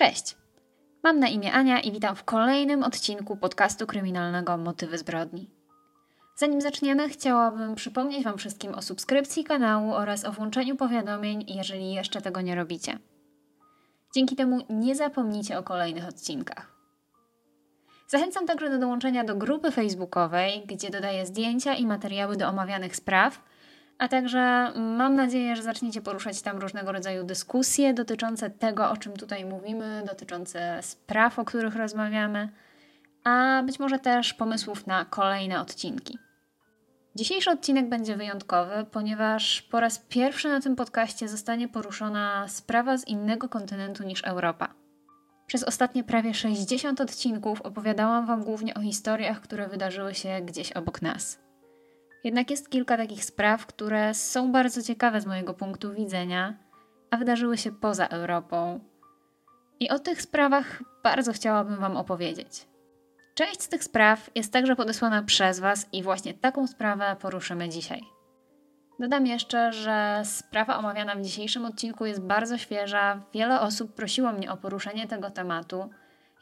Cześć! Mam na imię Ania i witam w kolejnym odcinku podcastu kryminalnego Motywy zbrodni. Zanim zaczniemy, chciałabym przypomnieć Wam wszystkim o subskrypcji kanału oraz o włączeniu powiadomień, jeżeli jeszcze tego nie robicie. Dzięki temu nie zapomnijcie o kolejnych odcinkach. Zachęcam także do dołączenia do grupy facebookowej, gdzie dodaję zdjęcia i materiały do omawianych spraw, a także mam nadzieję, że zaczniecie poruszać tam różnego rodzaju dyskusje dotyczące tego, o czym tutaj mówimy, dotyczące spraw, o których rozmawiamy, a być może też pomysłów na kolejne odcinki. Dzisiejszy odcinek będzie wyjątkowy, ponieważ po raz pierwszy na tym podcaście zostanie poruszona sprawa z innego kontynentu niż Europa. Przez ostatnie prawie 60 odcinków opowiadałam Wam głównie o historiach, które wydarzyły się gdzieś obok nas. Jednak jest kilka takich spraw, które są bardzo ciekawe z mojego punktu widzenia, a wydarzyły się poza Europą. I o tych sprawach bardzo chciałabym Wam opowiedzieć. Część z tych spraw jest także podesłana przez Was i właśnie taką sprawę poruszymy dzisiaj. Dodam jeszcze, że sprawa omawiana w dzisiejszym odcinku jest bardzo świeża. Wiele osób prosiło mnie o poruszenie tego tematu.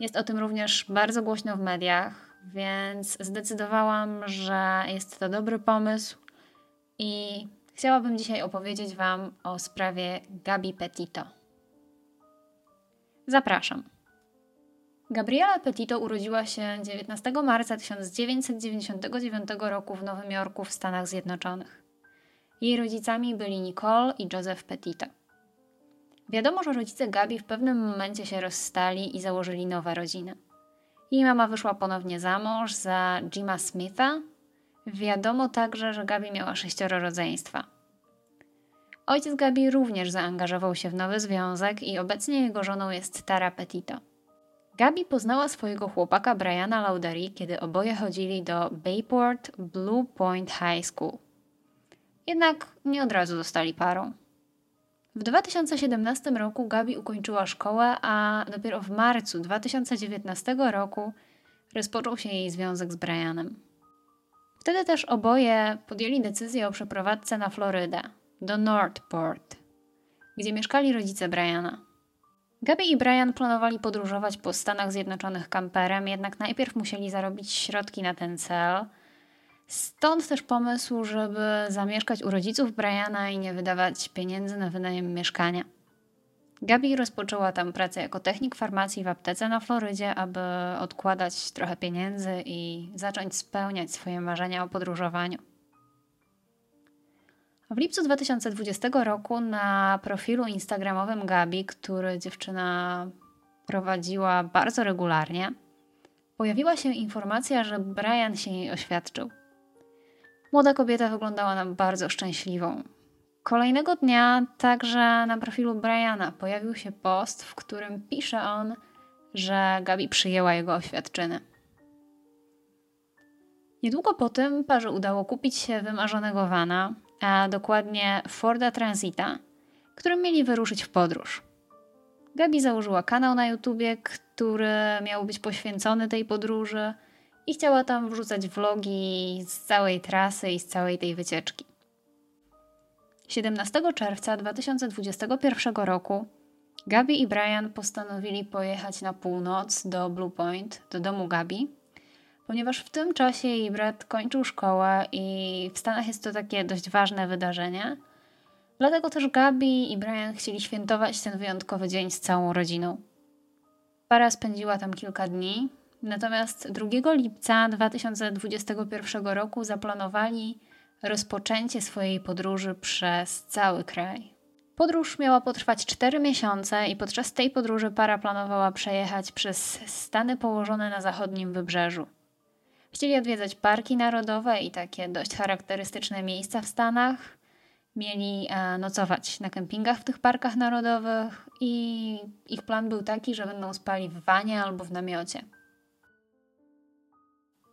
Jest o tym również bardzo głośno w mediach, więc zdecydowałam, że jest to dobry pomysł i chciałabym dzisiaj opowiedzieć Wam o sprawie Gabi Petito. Zapraszam. Gabriela Petito urodziła się 19 marca 1999 roku w Nowym Jorku w Stanach Zjednoczonych. Jej rodzicami byli Nicole i Joseph Petito. Wiadomo, że rodzice Gabi w pewnym momencie się rozstali i założyli nowe rodziny. Jej mama wyszła ponownie za mąż za Jima Smitha. Wiadomo także, że Gabi miała sześcioro rodzeństwa. Ojciec Gabi również zaangażował się w nowy związek i obecnie jego żoną jest Tara Petito. Gabi poznała swojego chłopaka Briana Lauderi, kiedy oboje chodzili do Bayport Blue Point High School. Jednak nie od razu zostali parą. W 2017 roku Gabi ukończyła szkołę, a dopiero w marcu 2019 roku rozpoczął się jej związek z Brianem. Wtedy też oboje podjęli decyzję o przeprowadzce na Florydę, do Northport, gdzie mieszkali rodzice Briana. Gabi i Brian planowali podróżować po Stanach Zjednoczonych kamperem, jednak najpierw musieli zarobić środki na ten cel – Stąd też pomysł, żeby zamieszkać u rodziców Briana i nie wydawać pieniędzy na wynajem mieszkania. Gabi rozpoczęła tam pracę jako technik farmacji w aptece na Florydzie, aby odkładać trochę pieniędzy i zacząć spełniać swoje marzenia o podróżowaniu. W lipcu 2020 roku na profilu instagramowym Gabi, który dziewczyna prowadziła bardzo regularnie, pojawiła się informacja, że Brian się jej oświadczył. Młoda kobieta wyglądała na bardzo szczęśliwą. Kolejnego dnia także na profilu Briana pojawił się post, w którym pisze on, że Gabi przyjęła jego oświadczyny. Niedługo po tym parze udało kupić się wymarzonego vana, a dokładnie Forda Transita, którym mieli wyruszyć w podróż. Gabi założyła kanał na YouTubie, który miał być poświęcony tej podróży – i chciała tam wrzucać vlogi z całej trasy i z całej tej wycieczki. 17 czerwca 2021 roku Gabi i Brian postanowili pojechać na północ do Blue Point, do domu Gabi, ponieważ w tym czasie jej brat kończył szkołę i w Stanach jest to takie dość ważne wydarzenie. Dlatego też Gabi i Brian chcieli świętować ten wyjątkowy dzień z całą rodziną. Para spędziła tam kilka dni, Natomiast 2 lipca 2021 roku zaplanowali rozpoczęcie swojej podróży przez cały kraj. Podróż miała potrwać 4 miesiące i podczas tej podróży para planowała przejechać przez stany położone na zachodnim wybrzeżu. Chcieli odwiedzać parki narodowe i takie dość charakterystyczne miejsca w Stanach. Mieli e, nocować na kempingach w tych parkach narodowych i ich plan był taki, że będą spali w wanie albo w namiocie.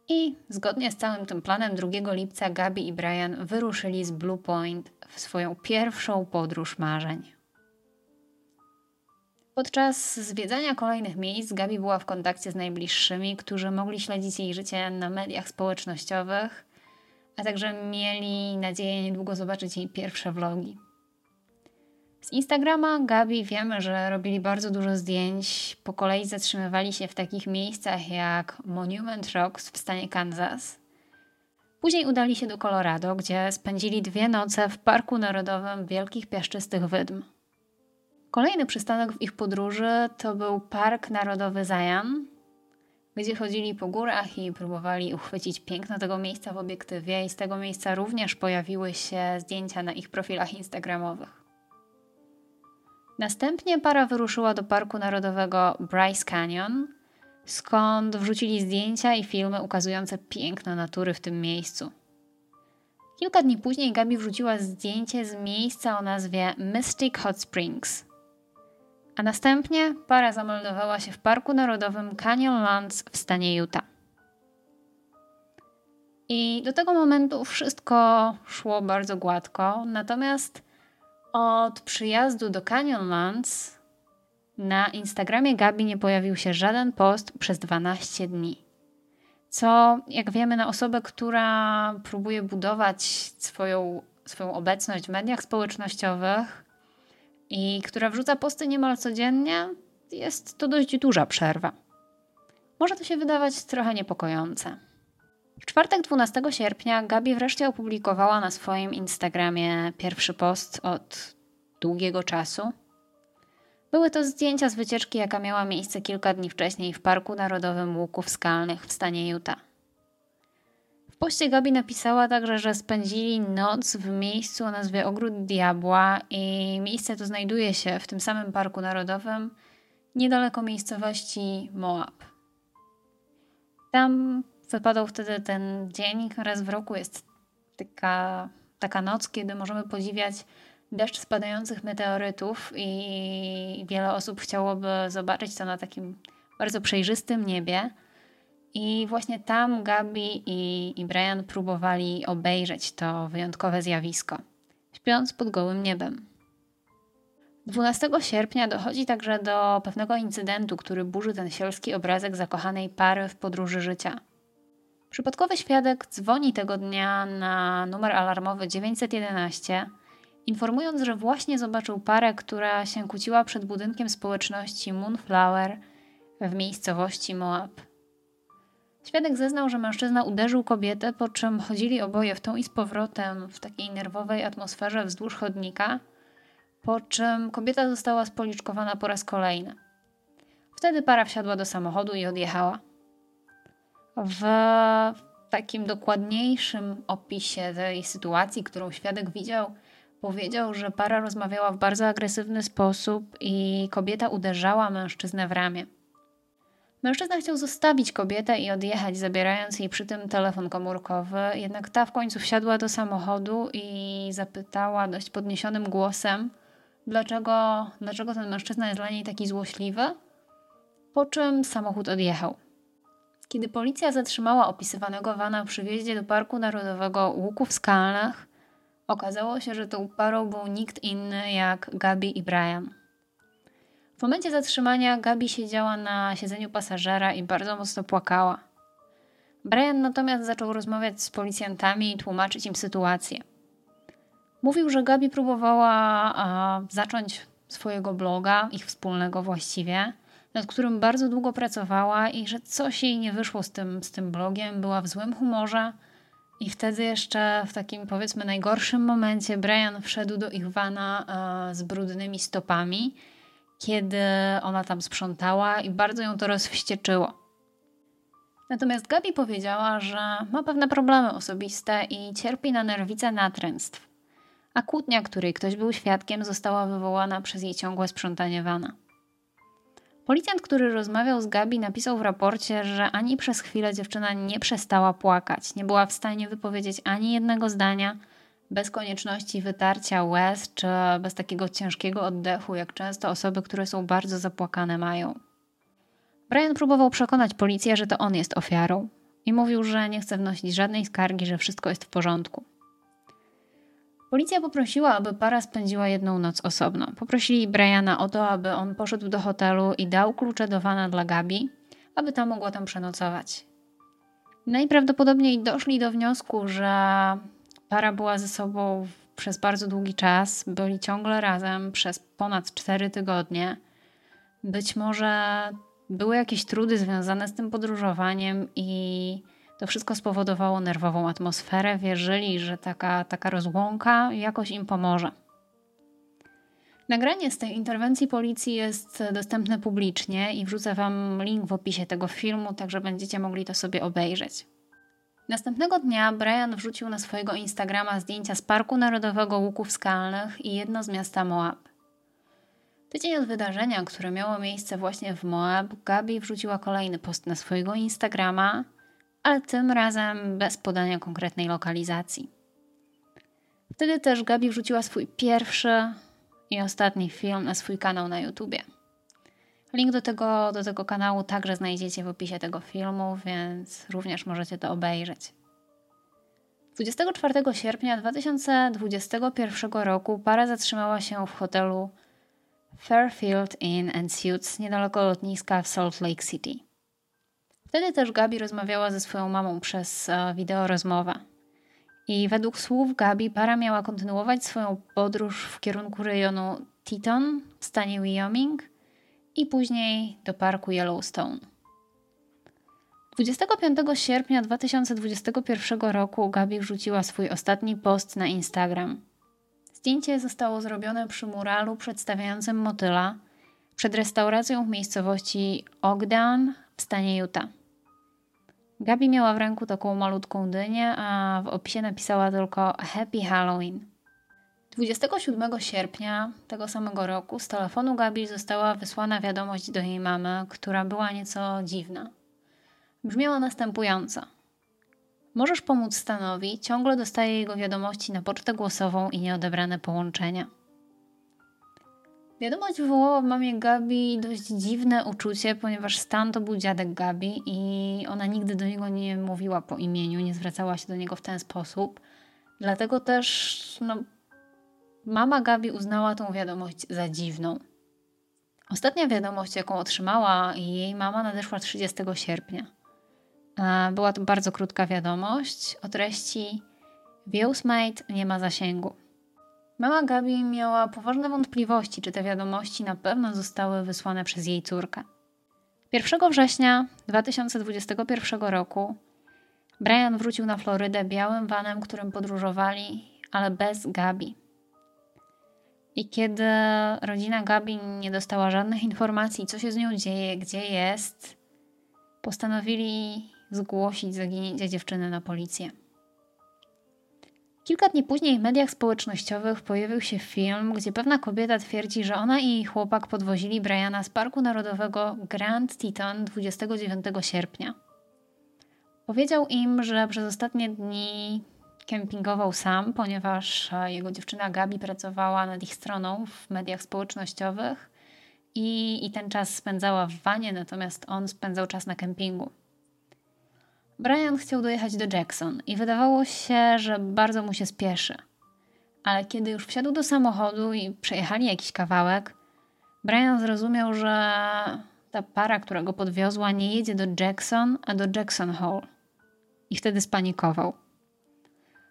I zgodnie z całym tym planem 2 lipca Gabi i Brian wyruszyli z Blue Point w swoją pierwszą podróż marzeń. Podczas zwiedzania kolejnych miejsc Gabi była w kontakcie z najbliższymi, którzy mogli śledzić jej życie na mediach społecznościowych, a także mieli nadzieję niedługo zobaczyć jej pierwsze vlogi. Z Instagrama Gabi wiemy, że robili bardzo dużo zdjęć. Po kolei zatrzymywali się w takich miejscach jak Monument Rocks w stanie Kansas. Później udali się do Colorado, gdzie spędzili dwie noce w Parku Narodowym Wielkich Piaszczystych Wydm. Kolejny przystanek w ich podróży to był Park Narodowy Zion, gdzie chodzili po górach i próbowali uchwycić piękno tego miejsca w obiektywie, i z tego miejsca również pojawiły się zdjęcia na ich profilach Instagramowych. Następnie para wyruszyła do Parku Narodowego Bryce Canyon, skąd wrzucili zdjęcia i filmy ukazujące piękno natury w tym miejscu. Kilka dni później Gabi wrzuciła zdjęcie z miejsca o nazwie Mystic Hot Springs. A następnie para zameldowała się w Parku Narodowym Canyonlands w stanie Utah. I do tego momentu wszystko szło bardzo gładko, natomiast od przyjazdu do Canyonlands na Instagramie Gabi nie pojawił się żaden post przez 12 dni. Co, jak wiemy, na osobę, która próbuje budować swoją, swoją obecność w mediach społecznościowych i która wrzuca posty niemal codziennie, jest to dość duża przerwa. Może to się wydawać trochę niepokojące. W czwartek 12 sierpnia Gabi wreszcie opublikowała na swoim Instagramie pierwszy post od długiego czasu. Były to zdjęcia z wycieczki, jaka miała miejsce kilka dni wcześniej w Parku Narodowym Łuków Skalnych w stanie Utah. W poście Gabi napisała także, że spędzili noc w miejscu o nazwie Ogród Diabła i miejsce to znajduje się w tym samym Parku Narodowym niedaleko miejscowości Moab. Tam wypadał wtedy ten dzień, raz w roku jest taka, taka noc, kiedy możemy podziwiać deszcz spadających meteorytów i wiele osób chciałoby zobaczyć to na takim bardzo przejrzystym niebie. I właśnie tam Gabi i, i Brian próbowali obejrzeć to wyjątkowe zjawisko, śpiąc pod gołym niebem. 12 sierpnia dochodzi także do pewnego incydentu, który burzy ten sielski obrazek zakochanej pary w podróży życia. Przypadkowy świadek dzwoni tego dnia na numer alarmowy 911, informując, że właśnie zobaczył parę, która się kłóciła przed budynkiem społeczności Moonflower w miejscowości Moab. Świadek zeznał, że mężczyzna uderzył kobietę, po czym chodzili oboje w tą i z powrotem w takiej nerwowej atmosferze wzdłuż chodnika, po czym kobieta została spoliczkowana po raz kolejny. Wtedy para wsiadła do samochodu i odjechała. W takim dokładniejszym opisie tej sytuacji, którą świadek widział, powiedział, że para rozmawiała w bardzo agresywny sposób i kobieta uderzała mężczyznę w ramię. Mężczyzna chciał zostawić kobietę i odjechać, zabierając jej przy tym telefon komórkowy, jednak ta w końcu wsiadła do samochodu i zapytała dość podniesionym głosem, dlaczego, dlaczego ten mężczyzna jest dla niej taki złośliwy, po czym samochód odjechał. Kiedy policja zatrzymała opisywanego wana przy wjeździe do Parku Narodowego Łuków Skalnych, okazało się, że tą parą był nikt inny jak Gabi i Brian. W momencie zatrzymania Gabi siedziała na siedzeniu pasażera i bardzo mocno płakała. Brian natomiast zaczął rozmawiać z policjantami i tłumaczyć im sytuację. Mówił, że Gabi próbowała a, zacząć swojego bloga, ich wspólnego właściwie, nad którym bardzo długo pracowała i że coś jej nie wyszło z tym, z tym blogiem, była w złym humorze. I wtedy jeszcze w takim powiedzmy najgorszym momencie Brian wszedł do ich wana z brudnymi stopami, kiedy ona tam sprzątała i bardzo ją to rozwścieczyło. Natomiast Gabi powiedziała, że ma pewne problemy osobiste i cierpi na nerwice natręstw. A kłótnia, której ktoś był świadkiem, została wywołana przez jej ciągłe sprzątanie wana. Policjant, który rozmawiał z Gabi, napisał w raporcie, że ani przez chwilę dziewczyna nie przestała płakać. Nie była w stanie wypowiedzieć ani jednego zdania, bez konieczności wytarcia łez, czy bez takiego ciężkiego oddechu, jak często osoby, które są bardzo zapłakane, mają. Brian próbował przekonać policję, że to on jest ofiarą i mówił, że nie chce wnosić żadnej skargi, że wszystko jest w porządku. Policja poprosiła, aby para spędziła jedną noc osobno. Poprosili Briana o to, aby on poszedł do hotelu i dał klucze do wana dla Gabi, aby ta mogła tam przenocować. Najprawdopodobniej doszli do wniosku, że para była ze sobą przez bardzo długi czas, byli ciągle razem przez ponad 4 tygodnie. Być może były jakieś trudy związane z tym podróżowaniem i to wszystko spowodowało nerwową atmosferę. Wierzyli, że taka, taka rozłąka jakoś im pomoże. Nagranie z tej interwencji policji jest dostępne publicznie i wrzucę Wam link w opisie tego filmu, także będziecie mogli to sobie obejrzeć. Następnego dnia Brian wrzucił na swojego Instagrama zdjęcia z Parku Narodowego Łuków Skalnych i jedno z miasta Moab. Tydzień od wydarzenia, które miało miejsce właśnie w Moab, Gabi wrzuciła kolejny post na swojego Instagrama, ale tym razem bez podania konkretnej lokalizacji. Wtedy też Gabi wrzuciła swój pierwszy i ostatni film na swój kanał na YouTubie. Link do tego, do tego kanału także znajdziecie w opisie tego filmu, więc również możecie to obejrzeć. 24 sierpnia 2021 roku para zatrzymała się w hotelu Fairfield Inn and Suites niedaleko lotniska w Salt Lake City. Wtedy też Gabi rozmawiała ze swoją mamą przez e, wideo rozmowę. I według słów Gabi para miała kontynuować swoją podróż w kierunku rejonu Teton w stanie Wyoming i później do parku Yellowstone. 25 sierpnia 2021 roku Gabi wrzuciła swój ostatni post na Instagram. Zdjęcie zostało zrobione przy muralu przedstawiającym motyla przed restauracją w miejscowości Ogden w stanie Utah. Gabi miała w ręku taką malutką dynię, a w opisie napisała tylko Happy Halloween. 27 sierpnia tego samego roku z telefonu Gabi została wysłana wiadomość do jej mamy, która była nieco dziwna. Brzmiała następująco. Możesz pomóc Stanowi, ciągle dostaje jego wiadomości na pocztę głosową i nieodebrane połączenia. Wiadomość wywołała w mamie Gabi dość dziwne uczucie, ponieważ Stan to był dziadek Gabi i ona nigdy do niego nie mówiła po imieniu, nie zwracała się do niego w ten sposób. Dlatego też no, mama Gabi uznała tą wiadomość za dziwną. Ostatnia wiadomość, jaką otrzymała jej mama, nadeszła 30 sierpnia. Była to bardzo krótka wiadomość o treści Wiełsmate nie ma zasięgu. Mama Gabi miała poważne wątpliwości, czy te wiadomości na pewno zostały wysłane przez jej córkę. 1 września 2021 roku Brian wrócił na Florydę białym vanem, którym podróżowali, ale bez Gabi. I kiedy rodzina Gabi nie dostała żadnych informacji, co się z nią dzieje, gdzie jest, postanowili zgłosić zaginięcie dziewczyny na policję. Kilka dni później w mediach społecznościowych pojawił się film, gdzie pewna kobieta twierdzi, że ona i jej chłopak podwozili Briana z Parku Narodowego Grand Teton 29 sierpnia. Powiedział im, że przez ostatnie dni kempingował sam, ponieważ jego dziewczyna Gabi pracowała nad ich stroną w mediach społecznościowych i, i ten czas spędzała w wanie, natomiast on spędzał czas na kempingu. Brian chciał dojechać do Jackson i wydawało się, że bardzo mu się spieszy. Ale kiedy już wsiadł do samochodu i przejechali jakiś kawałek, Brian zrozumiał, że ta para, która go podwiozła, nie jedzie do Jackson, a do Jackson Hole. I wtedy spanikował.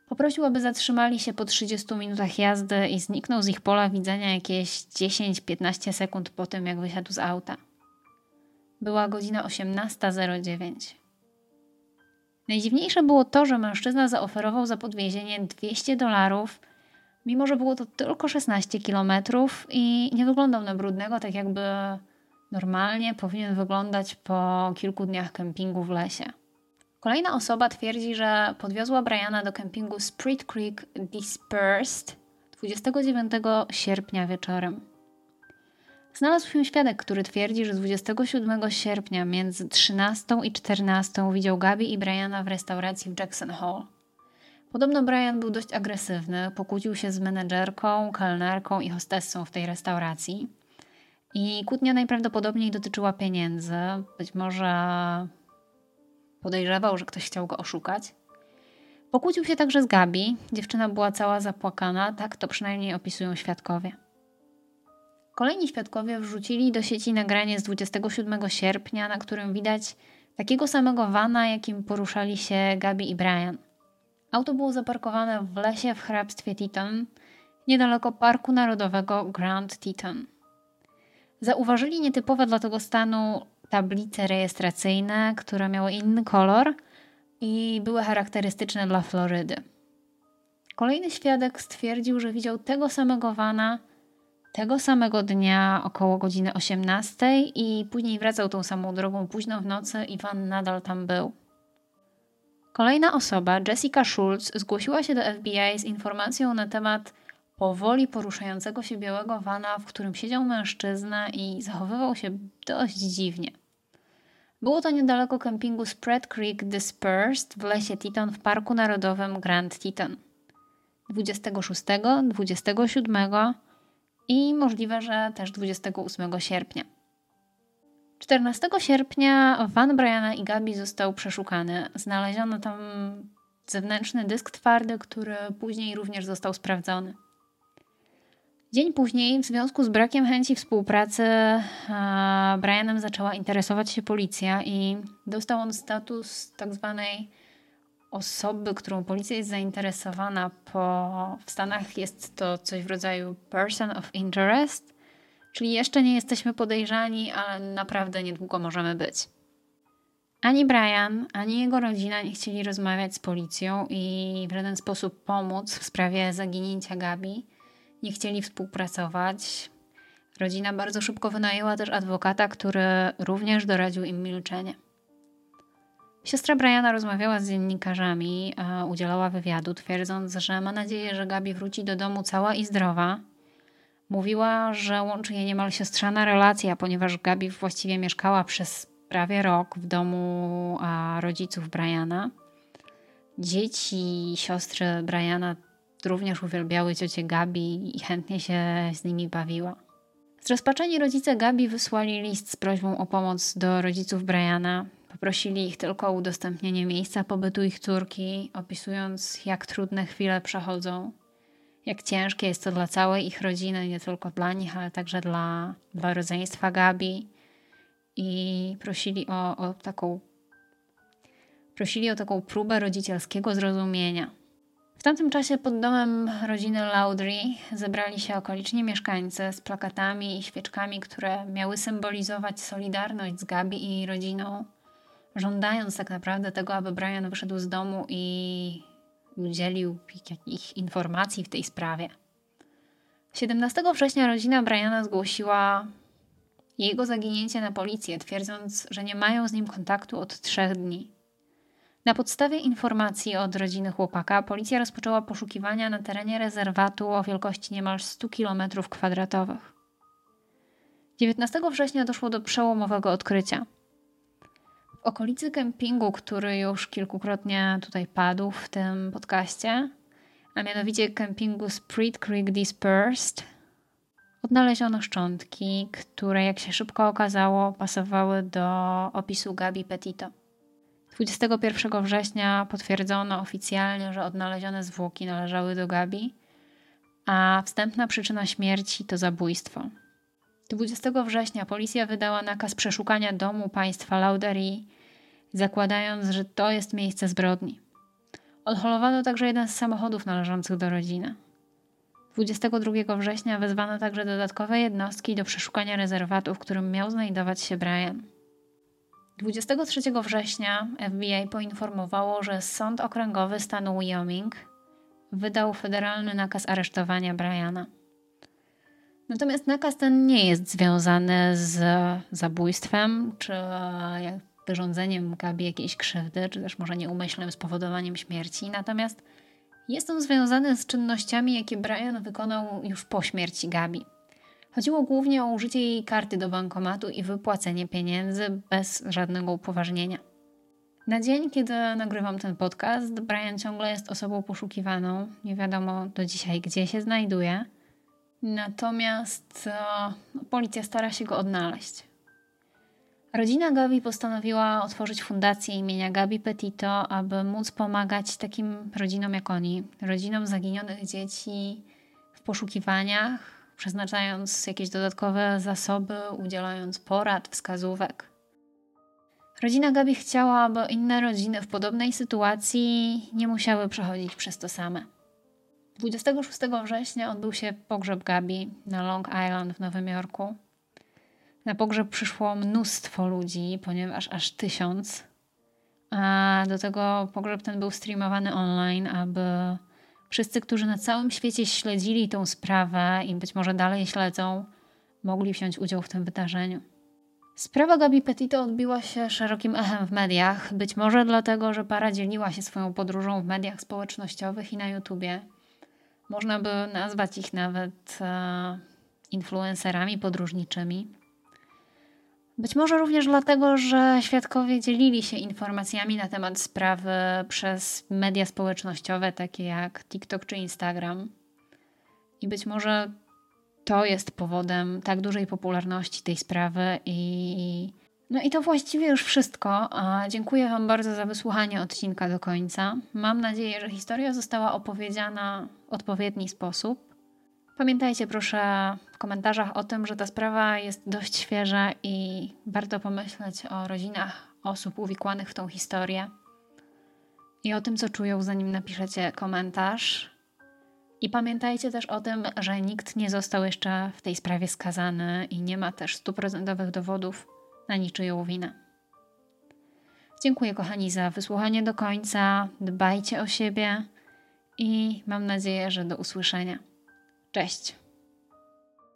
Poprosił, aby zatrzymali się po 30 minutach jazdy i zniknął z ich pola widzenia jakieś 10-15 sekund po tym, jak wysiadł z auta. Była godzina 18.09. Najdziwniejsze było to, że mężczyzna zaoferował za podwiezienie 200 dolarów, mimo że było to tylko 16 kilometrów i nie wyglądał na brudnego, tak jakby normalnie powinien wyglądać po kilku dniach kempingu w lesie. Kolejna osoba twierdzi, że podwiozła Briana do kempingu Sprit Creek Dispersed 29 sierpnia wieczorem. Znalazł się świadek, który twierdzi, że 27 sierpnia między 13 i 14 widział Gabi i Briana w restauracji w Jackson Hall. Podobno Brian był dość agresywny, pokłócił się z menedżerką, kelnerką i hostessą w tej restauracji. I kłótnia najprawdopodobniej dotyczyła pieniędzy. Być może podejrzewał, że ktoś chciał go oszukać. Pokłócił się także z Gabi. Dziewczyna była cała zapłakana, tak to przynajmniej opisują świadkowie. Kolejni świadkowie wrzucili do sieci nagranie z 27 sierpnia, na którym widać takiego samego wana, jakim poruszali się Gabi i Brian. Auto było zaparkowane w lesie w hrabstwie Teton, niedaleko Parku Narodowego Grand Teton. Zauważyli nietypowe dla tego stanu tablice rejestracyjne, które miały inny kolor i były charakterystyczne dla Florydy. Kolejny świadek stwierdził, że widział tego samego wana tego samego dnia około godziny 18 i później wracał tą samą drogą późno w nocy i van nadal tam był. Kolejna osoba, Jessica Schultz, zgłosiła się do FBI z informacją na temat powoli poruszającego się białego wana, w którym siedział mężczyzna i zachowywał się dość dziwnie. Było to niedaleko kempingu Spread Creek Dispersed w lesie Teton w Parku Narodowym Grand Teton. 26, 27 i możliwe, że też 28 sierpnia. 14 sierpnia van Briana i Gabi został przeszukany. Znaleziono tam zewnętrzny dysk twardy, który później również został sprawdzony. Dzień później, w związku z brakiem chęci współpracy, Brianem zaczęła interesować się policja i dostał on status tak osoby, którą policja jest zainteresowana, po, w Stanach jest to coś w rodzaju person of interest, czyli jeszcze nie jesteśmy podejrzani, ale naprawdę niedługo możemy być. Ani Brian, ani jego rodzina nie chcieli rozmawiać z policją i w żaden sposób pomóc w sprawie zaginięcia Gabi. Nie chcieli współpracować. Rodzina bardzo szybko wynajęła też adwokata, który również doradził im milczenie. Siostra Briana rozmawiała z dziennikarzami, udzielała wywiadu, twierdząc, że ma nadzieję, że Gabi wróci do domu cała i zdrowa. Mówiła, że łączy je niemal siostrzana relacja, ponieważ Gabi właściwie mieszkała przez prawie rok w domu rodziców Briana. Dzieci siostry Briana również uwielbiały ciocię Gabi i chętnie się z nimi bawiła. Zrozpaczeni rodzice Gabi wysłali list z prośbą o pomoc do rodziców Briana. Poprosili ich tylko o udostępnienie miejsca pobytu ich córki, opisując, jak trudne chwile przechodzą, jak ciężkie jest to dla całej ich rodziny, nie tylko dla nich, ale także dla, dla rodzeństwa Gabi. I prosili o, o taką prosili o taką próbę rodzicielskiego zrozumienia. W tamtym czasie pod domem rodziny Laudry zebrali się okoliczni mieszkańcy z plakatami i świeczkami, które miały symbolizować solidarność z Gabi i jej rodziną żądając tak naprawdę tego, aby Brian wyszedł z domu i udzielił jakichś informacji w tej sprawie. 17 września rodzina Briana zgłosiła jego zaginięcie na policję, twierdząc, że nie mają z nim kontaktu od trzech dni. Na podstawie informacji od rodziny chłopaka, policja rozpoczęła poszukiwania na terenie rezerwatu o wielkości niemal 100 km2. 19 września doszło do przełomowego odkrycia. Okolicy kempingu, który już kilkukrotnie tutaj padł w tym podcaście, a mianowicie kempingu Spread Creek Dispersed, odnaleziono szczątki, które jak się szybko okazało pasowały do opisu Gabi Petito. 21 września potwierdzono oficjalnie, że odnalezione zwłoki należały do Gabi, a wstępna przyczyna śmierci to zabójstwo. 20 września policja wydała nakaz przeszukania domu państwa Lauderii, zakładając, że to jest miejsce zbrodni. Odholowano także jeden z samochodów należących do rodziny. 22 września wezwano także dodatkowe jednostki do przeszukania rezerwatu, w którym miał znajdować się Brian. 23 września FBI poinformowało, że Sąd Okręgowy stanu Wyoming wydał federalny nakaz aresztowania Briana. Natomiast nakaz ten nie jest związany z zabójstwem czy wyrządzeniem Gabi jakiejś krzywdy, czy też może nieumyślnym spowodowaniem śmierci. Natomiast jest on związany z czynnościami, jakie Brian wykonał już po śmierci Gabi. Chodziło głównie o użycie jej karty do bankomatu i wypłacenie pieniędzy bez żadnego upoważnienia. Na dzień, kiedy nagrywam ten podcast, Brian ciągle jest osobą poszukiwaną. Nie wiadomo do dzisiaj, gdzie się znajduje. Natomiast e, policja stara się go odnaleźć. Rodzina Gabi postanowiła otworzyć fundację imienia Gabi Petito, aby móc pomagać takim rodzinom jak oni, rodzinom zaginionych dzieci w poszukiwaniach, przeznaczając jakieś dodatkowe zasoby, udzielając porad, wskazówek. Rodzina Gabi chciała, aby inne rodziny w podobnej sytuacji nie musiały przechodzić przez to same. 26 września odbył się pogrzeb Gabi na Long Island w Nowym Jorku. Na pogrzeb przyszło mnóstwo ludzi, ponieważ aż tysiąc. A do tego pogrzeb ten był streamowany online, aby wszyscy, którzy na całym świecie śledzili tą sprawę i być może dalej śledzą, mogli wziąć udział w tym wydarzeniu. Sprawa Gabi Petito odbiła się szerokim echem w mediach, być może dlatego, że para dzieliła się swoją podróżą w mediach społecznościowych i na YouTubie. Można by nazwać ich nawet e, influencerami podróżniczymi. Być może również dlatego, że świadkowie dzielili się informacjami na temat sprawy przez media społecznościowe, takie jak TikTok czy Instagram. I być może to jest powodem tak dużej popularności tej sprawy i no i to właściwie już wszystko. Dziękuję Wam bardzo za wysłuchanie odcinka do końca. Mam nadzieję, że historia została opowiedziana odpowiedni sposób. Pamiętajcie proszę w komentarzach o tym, że ta sprawa jest dość świeża i warto pomyśleć o rodzinach osób uwikłanych w tą historię i o tym, co czują, zanim napiszecie komentarz. I pamiętajcie też o tym, że nikt nie został jeszcze w tej sprawie skazany i nie ma też stuprocentowych dowodów na niczyją winę. Dziękuję, kochani, za wysłuchanie do końca. Dbajcie o siebie i mam nadzieję, że do usłyszenia. Cześć.